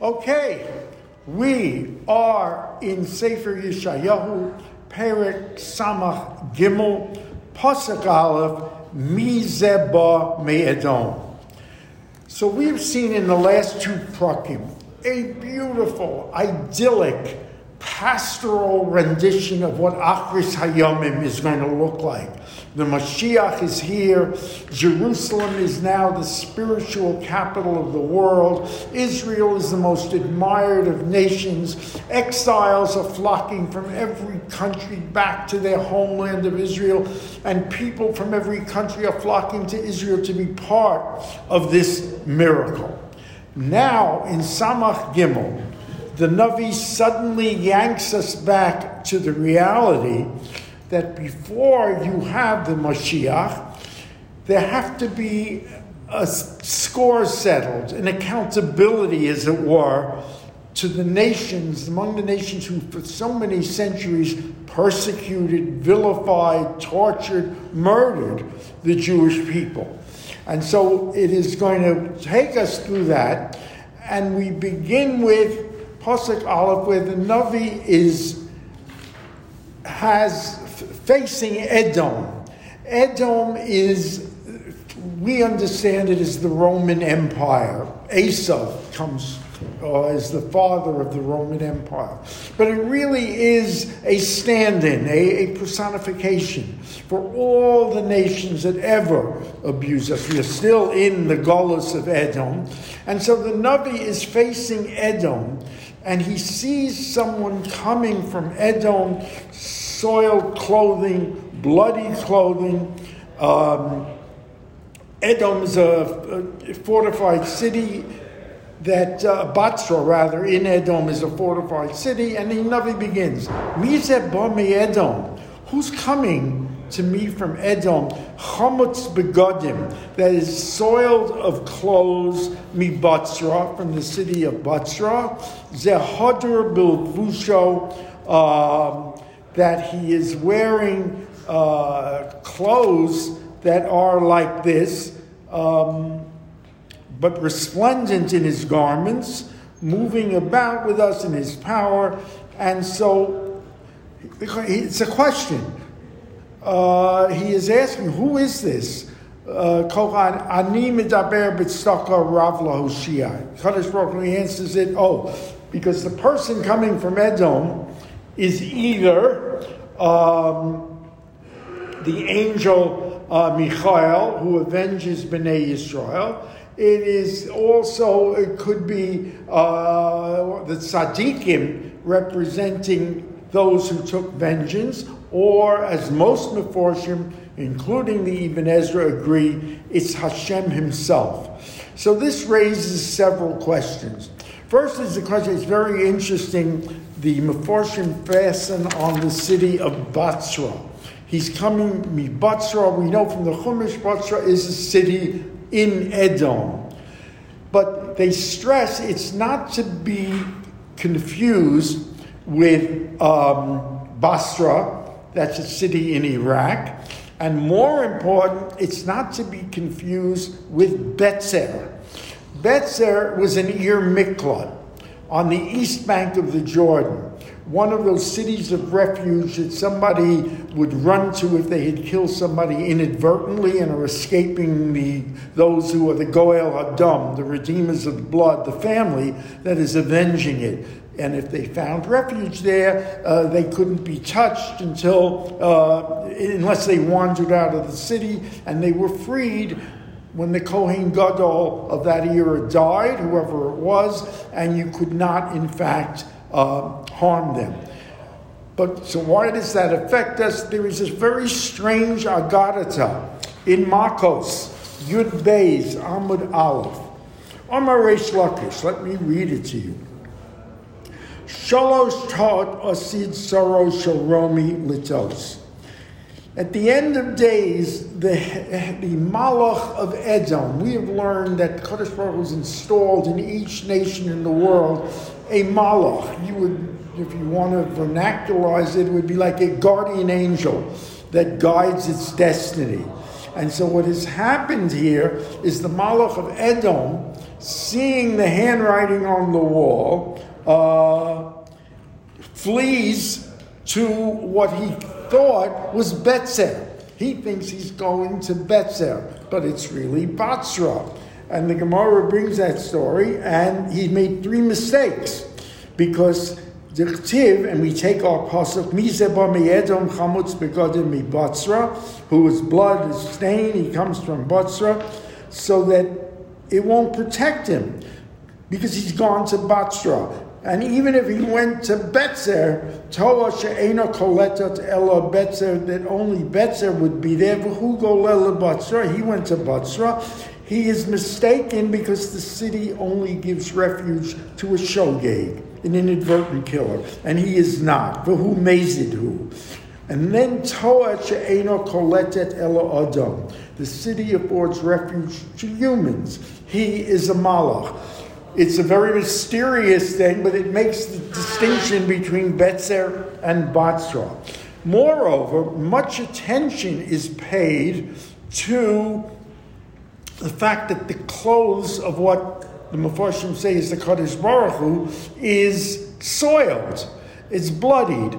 Okay, we are in Sefer Yeshayahu, Perek Samach Gimel, Pasuk Aleph, Mizeba Me'edom. So we've seen in the last two prakim a beautiful, idyllic, pastoral rendition of what Achris Hayomim is going to look like. The Mashiach is here. Jerusalem is now the spiritual capital of the world. Israel is the most admired of nations. Exiles are flocking from every country back to their homeland of Israel, and people from every country are flocking to Israel to be part of this miracle. Now, in Samach Gimel, the Navi suddenly yanks us back to the reality that before you have the Mashiach, there have to be a score settled, an accountability, as it were, to the nations, among the nations who for so many centuries persecuted, vilified, tortured, murdered the Jewish people. And so it is going to take us through that. And we begin with Pasuk Aleph, where the Navi is has facing Edom. Edom is, we understand it as the Roman Empire. Esau comes uh, as the father of the Roman Empire. But it really is a stand in, a, a, personification for all the nations that ever abuse us. We are still in the Golos of Edom. And so the Navi is facing Edom, and he sees someone coming from Edom soiled clothing, bloody clothing. Um, Edom is a, a, fortified city that uh, rather, in Edom is a fortified city, and the Navi begins, Mizeh Bami Edom, who's coming to me from Edom, Chomutz begodim, that is soiled of clothes, mi Batsra, from the city of Batsra, Zehodr bilvusho, um, that he is wearing uh, clothes that are like this, um, but resplendent in his garments, moving about with us in his power. And so it's a question. Uh, he is asking, who is this? Uh, Kohan, ani medaber b'tzaka rav lahoshia. Kadosh Baruch answers it, oh, because the person coming from Edom is either um, the angel uh, Michael who avenges Bnei Israel. It is also, it could be uh, the tzaddikim representing those who took vengeance, or as most Meforshim, including the Ibn Ezra, agree, it's Hashem himself. So this raises several questions. First is the question, it's very interesting, the Meforshim fasten on the city of Batsra. He's coming, mi Batsra, we know from the Chumash, Batsra is a city in Edom. But they stress it's not to be confused with um, Basra, that's a city in Iraq. And more important, it's not to be confused with Betzer. Betzer was an Ir Miklat on the east bank of the Jordan, one of those cities of refuge that somebody would run to if they had killed somebody inadvertently and are escaping the, those who are the Goel Hadam, the redeemers of the blood, the family that is avenging it. And if they found refuge there, uh, they couldn't be touched until, uh, unless they wandered out of the city and they were freed when the Kohen Gadol of that era died, whoever it was, and you could not, in fact, uh, harm them. But so why does that affect us? There is this very strange agadata in Makos, Yud Beis, Amud Aleph. Amar Reish Lakish, let me read it to you. Shalosh taught asid soro shalomi litos. At the end of days, the, the Malach of Edom, we have learned that Kadosh Baruch was installed in each nation in the world a Malach. You would, if you want to vernacularize it, it would be like a guardian angel that guides its destiny. And so what has happened here is the Malach of Edom seeing the handwriting on the wall, uh, flees to what he thought was Betzer. He thinks he's going to Betzer, but it's really Batsra. And the Gemara brings that story, and he made three mistakes because Dichtiv, and we take our pasuk, Mizeba meyedom chamutz begodim mi Batsra, whose blood is stained, he comes from Batsra, so that it won't protect him because he's gone to Batsra. And even if he went to Betzer, Toa she'ena koletat ela Betzer, that only Betzer would be there. V'hu golela Batsra, he went to Batsra. He is mistaken because the city only gives refuge to a shogeg, an inadvertent killer, and he is not. V'hu mezidhu. And then Toa she'ena koletet ela adam. The city affords refuge to humans. He is a malach. It's a very mysterious thing, but it makes the distinction between Betzer and Batsra. Moreover, much attention is paid to the fact that the clothes of what the Mepharshim say is the Kaddish Baruch Hu is soiled, it's bloodied.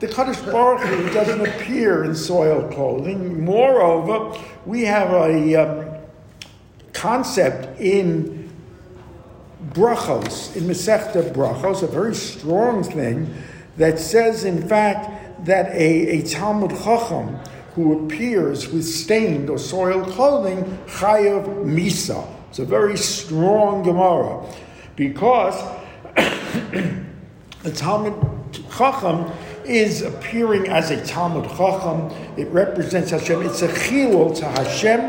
The Kaddish Baruch Hu doesn't appear in soiled clothing. Moreover, we have a um, concept in brachos, in Masechta brachos, a very strong thing that says, in fact, that a, a Talmud Chacham who appears with stained or soiled clothing, chayav misa. It's a very strong Gemara because the Talmud Chacham is appearing as a Talmud Chacham. It represents Hashem. It's a chilul to Hashem,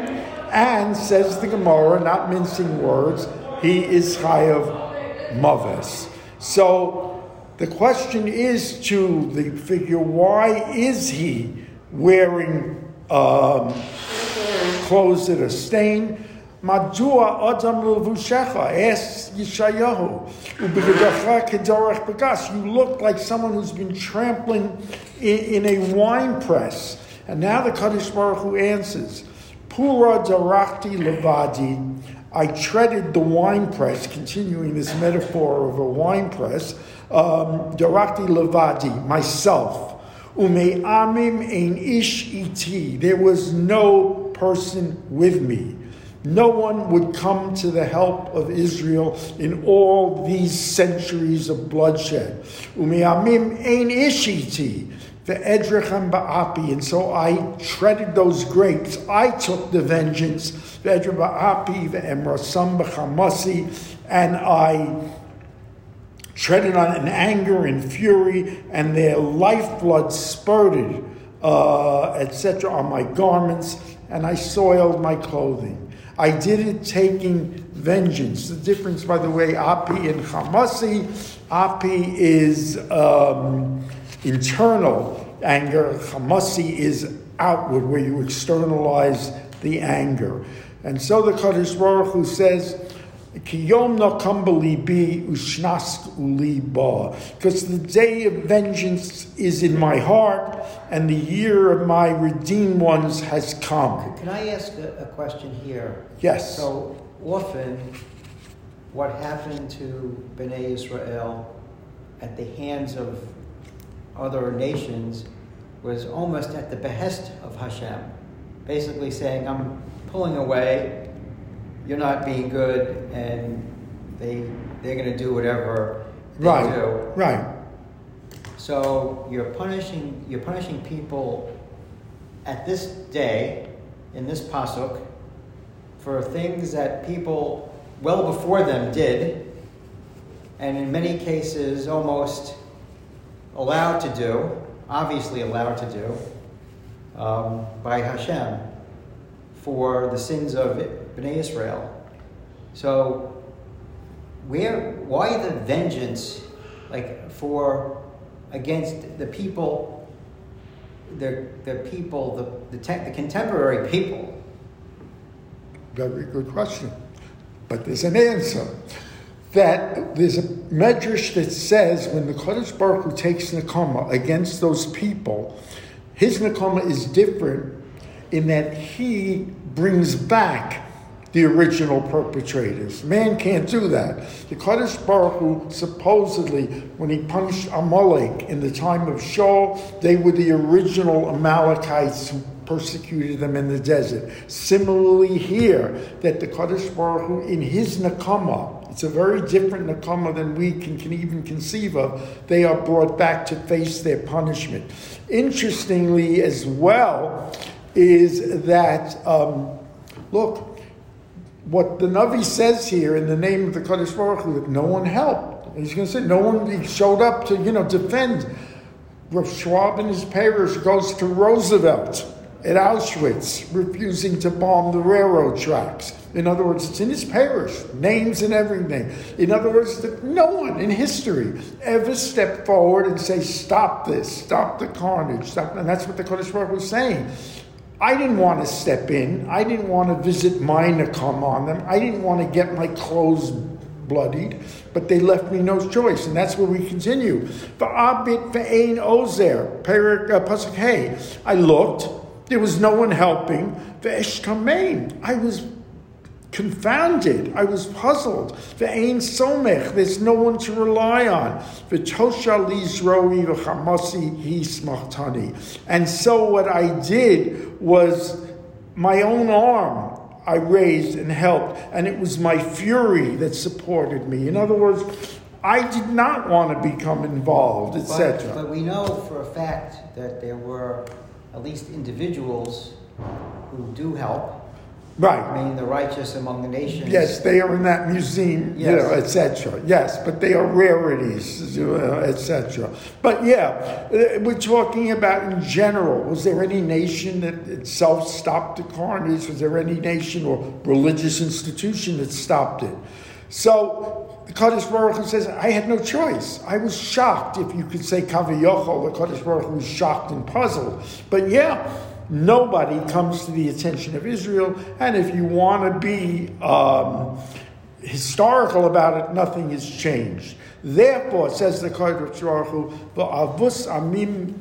and says the Gemara, not mincing words, he is chayav maves. So the question is to the figure: Why is he wearing um, clothes that are stained? Madua adam levushecha. Ask Yeshayahu. You look like someone who's been trampling in, in a wine press. And now the Kaddish Baruch Hu answers. Pura darachti levadi. I treaded the wine press, continuing this metaphor of a wine press, um, Darakti Levadi, myself. Ume amim ein ish iti. There was no person with me. No one would come to the help of Israel in all these centuries of bloodshed. Ume amim ein ish iti the Edrechem Ba'api, and so I treaded those grapes. I took the vengeance, the Edrechem Ba'api, the Emrasam B'chamasi, and I treaded on in anger and fury, and their lifeblood spurted, uh, etc., on my garments, and I soiled my clothing. I did it taking vengeance. The difference, by the way, Api and Chamasi, Api is. Um, internal anger. Hamasi is outward, where you externalize the anger. And so the Kaddish Baruch Hu says, Kiyom bi ushnask uli ba. Because the day of vengeance is in my heart, and the year of my redeemed ones has come. Can I ask a, a question here? Yes. So often, what happened to Bnei Israel at the hands of other nations was almost at the behest of Hashem, basically saying, I'm pulling away, you're not being good, and they, they're going to do whatever they right. do. Right. So you're punishing, you're punishing people at this day, in this pasuk, for things that people well before them did, and in many cases almost allowed to do, obviously allowed to do, um, by Hashem for the sins of Bnei Israel. So, where, why the vengeance, like for against the people, the the people, the the, te- the contemporary people? Very good question, but there's an answer that there's a medrash that says when the Kaddish Baruch Hu takes Nakama against those people, his Nakama is different in that he brings back the original perpetrators. Man can't do that. The Kadosh Baruch Hu, supposedly, when he punished Amalek in the time of Shaul, they were the original Amalekites who persecuted them in the desert. Similarly, here, that the Kadosh Baruch Hu, in his Nakama, it's a very different Nakama than we can, can even conceive of, they are brought back to face their punishment. Interestingly, as well, is that, um, look, what the Navi says here in the name of the Kadosh Baruch that no one helped. He's going to say no one showed up to, you know, defend. Rav Schwab and his perush goes to Roosevelt at Auschwitz, refusing to bomb the railroad tracks. In other words, it's in his perush, names and everything. In other words, no one in history ever stepped forward and say, "Stop this! Stop the carnage!" Stop. And that's what the Kodesh Baruch was saying. I didn't want to step in. I didn't want to visit mine to come on them. I didn't want to get my clothes bloodied, but they left me no choice, and that's where we continue. Va'abit ve'ein ozer, perik uh, pasuk. I looked, there was no one helping. Ve'eshkamein, I was confounded. I was puzzled. Ve'ein somech, there's no one to rely on. V'tosha lizroi v'chamasi hismachtani. And so what I did was my own arm I raised and helped, and it was my fury that supported me. In other words, I did not want to become involved, etc. But, but we know for a fact that there were at least individuals who do help. Right. I mean, the righteous among the nations. Yes, they are in that museum, yes. you know, etc. Yes, but they are rarities, etc. But yeah, uh, we're talking about in general. Was there any nation that itself stopped the carnage? Was there any nation or religious institution that stopped it? So the Kaddish Baruch Hu says, I had no choice. I was shocked, if you could say Kavayochel, the Kaddish Baruch Hu was shocked and puzzled. But yeah, nobody comes to the attention of Israel. And if you want to be um, historical about it, nothing has changed. Therefore, says the Kaddish Baruch Hu, avus amim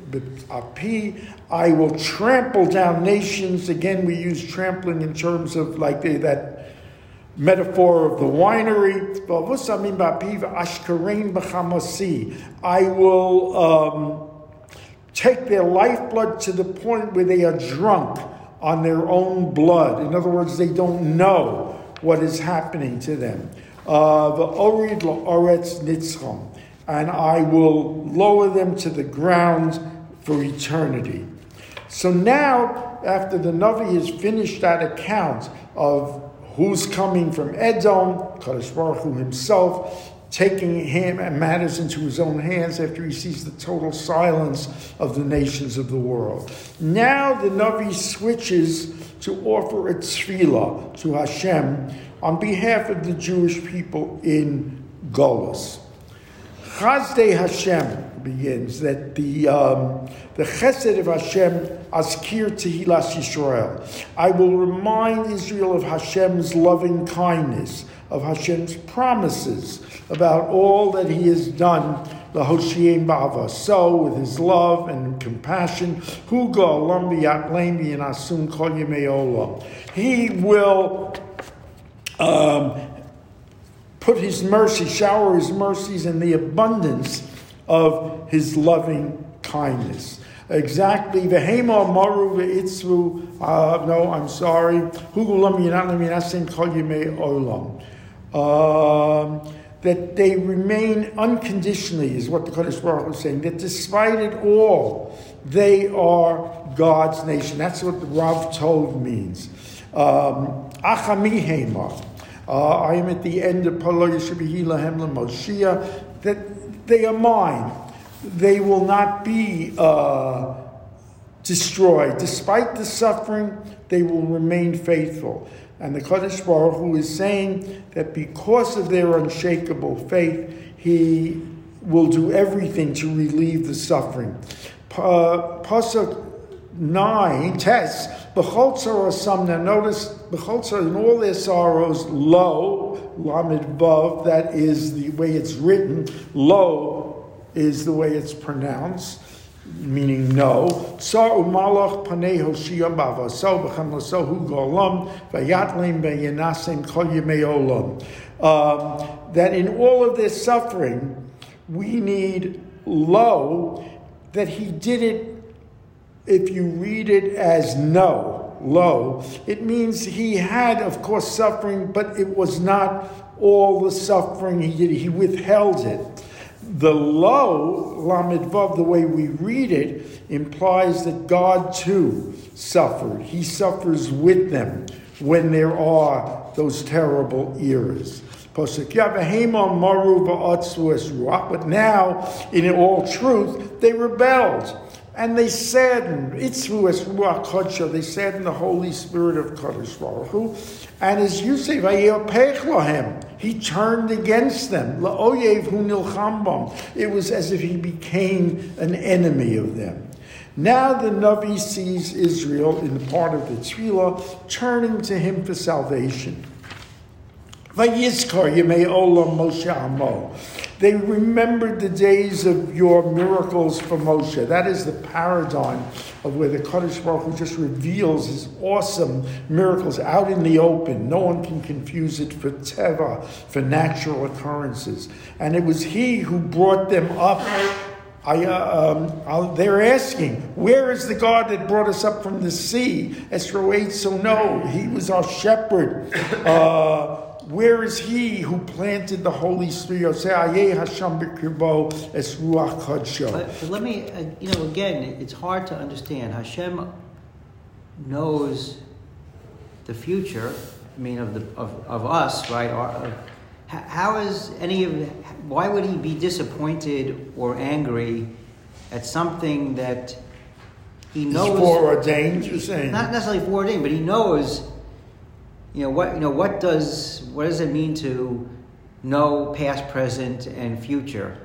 api, I will trample down nations. Again, we use trampling in terms of like the, that metaphor of the winery. I will um, take their lifeblood to the point where they are drunk on their own blood. In other words, they don't know what is happening to them. The orid la'oretz nitzchom, and I will lower them to the ground for eternity. So now, after the Navi has finished that account of who's coming from Edom, Kadosh Baruch Hu himself, taking him and matters into his own hands after he sees the total silence of the nations of the world. Now the Navi switches to offer a tefillah to Hashem on behalf of the Jewish people in Golos. Chazdei Hashem begins that the um, the Chesed of Hashem Askir Tehilas Yisrael. I will remind Israel of Hashem's loving kindness, of Hashem's promises about all that He has done. The Hoshiem Bava. So, with His love and compassion, Hugo Lumbi Atlemi and Asum Kol Yemeolam. He will um, put his mercy, shower his mercies in the abundance of his loving kindness. Exactly. Vehema maru ve'itzru. Uh, no, I'm sorry. Um, that they remain unconditionally, is what the Kodesh Baruch saying, that despite it all, they are God's nation. That's what the Rav Tov means. Um, Uh, I am at the end of Palo Yishabihi Lahem Moshiach, that they are mine. They will not be uh, destroyed. Despite the suffering, they will remain faithful. And the Kadosh Baruch Hu is saying that because of their unshakable faith, He will do everything to relieve the suffering. Pasuk 9, tests, Bechol Samna, notice in all their sorrows, lo, Lamed Vav, that is the way it's written, lo is the way it's pronounced. meaning no. Golam kol olam. Um, that in all of this suffering, we need lo, that he did it, if you read it as no, lo, it means he had, of course, suffering, but it was not all the suffering he did. He withheld it. The lo, Lamed Vav, the way we read it, implies that God too suffered. He suffers with them when there are those terrible eras. But now, in all truth, they rebelled and they saddened. Itzvu es ruach kodsha. They saddened the Holy Spirit of Kodesh Baruch Hu. And as you say, lahem, he turned against them. La'oyev hu nilchambam. It was as if he became an enemy of them. Now the Navi sees Israel in the part of the Tefillah turning to him for salvation. Vayizkar Yemei Olam Moshe Amo. They remembered the days of your miracles for Moshe. That is the paradigm of where the Kaddish Baruch Hu just reveals his awesome miracles out in the open. No one can confuse it for teva, for natural occurrences. And it was he who brought them up I, uh, um, they're asking, where is the God that brought us up from the sea? Esther 8, so no, he was our shepherd. Uh, where is he who planted the Holy Spirit? But, but let me, uh, you know, again, it's hard to understand. Hashem knows the future. I mean, of the of, of us, right? Our, how is any of? Why would he be disappointed or angry at something that he knows? It's foreordained. You're saying not necessarily foreordained, but he knows you know what you know what does what does it mean to know past present and future?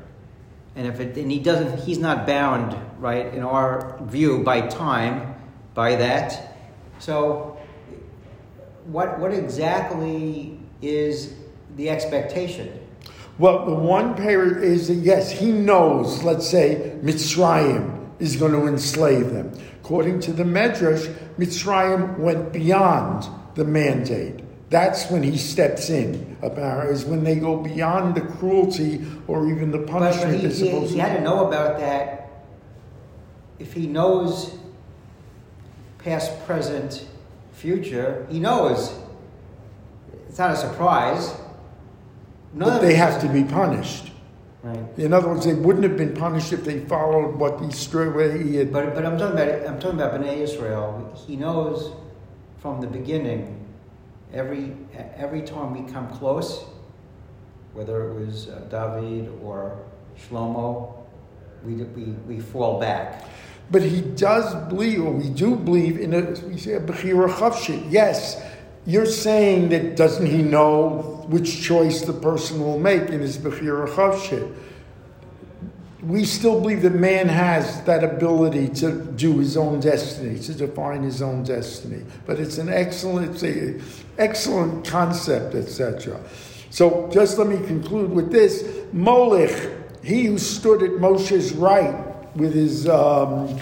And if it and he doesn't he's not bound right in our view by time by that. So what what exactly is the expectation? Well the one pair is that yes he knows let's say mitzrayim is going to enslave them. According to the medrash mitzrayim went beyond the mandate. That's when he steps in. About is when they go beyond the cruelty or even the punishment. But, he, he, he had to know about that. If he knows past, present, future, he knows. It's not a surprise. None but they have to be punished. Right. In other words, they wouldn't have been punished if they followed what he straight away he had. But but I'm talking about I'm talking about Bnei Israel. He knows from the beginning, every, every time we come close, whether it was uh, David or Shlomo, we, we, we fall back. But he does believe, or we do believe in a, we say a Bechira Chavshit. Yes, you're saying that doesn't he know which choice the person will make in his Bechira Chavshit? We still believe that man has that ability to do his own destiny, to define his own destiny. But it's an excellent, it's a excellent concept, etc. So just let me conclude with this: Molech, he who stood at Moshe's right with his um,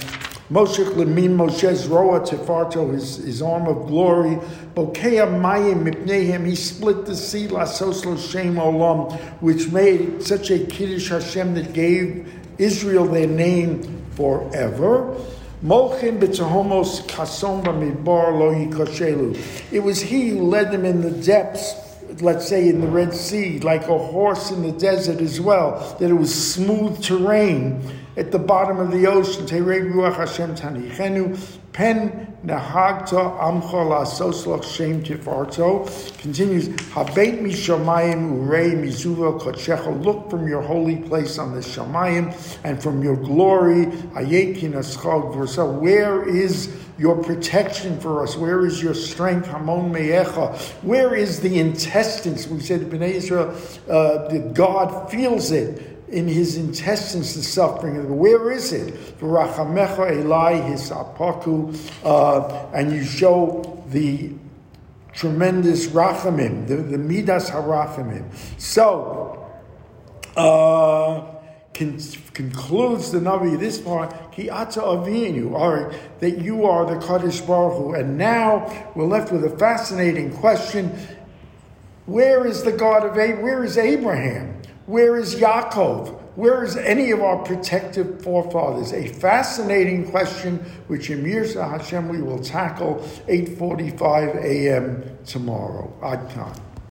Moshe Lemin Moshe's Roa Tefarto, his, his arm of glory, Bokea Mayim Mipnehem, he split the sea, La Soslo Shem Olam, which made such a Kiddush Hashem that gave Israel their name forever. Molchin b'tzahomos kasom b'midbar lo yikoshelu. It was he who led them in the depths, let's say in the Red Sea, like a horse in the desert as well, that it was smooth terrain at the bottom of the ocean. Ruach Hashem tanichenu pen nahagta amcha lasos shem tifarto. Continues, habet mi shamayim urei mizuva kodshecha. Look from your holy place on the shamayim and from your glory. Ayekin aschog versa. Where is your protection for us? Where is your strength? Hamon meyecha. Where is the intestines? We said Bnei Israel, uh, God feels it in his intestines the suffering where is it v'rachamecha elai his apaku uh, and you show the tremendous rachamim the, the midas harachamim so uh, con- concludes the Navi this part, Ki ata avinu, right, that you are the Kadosh Baruch Hu. And now we're left with a fascinating question. Where is the God of Abraham? Where is Abraham? Where is Yaakov? Where is any of our protective forefathers? A fascinating question, which Mirza Hashem we will tackle 8.45 a.m. tomorrow. Ad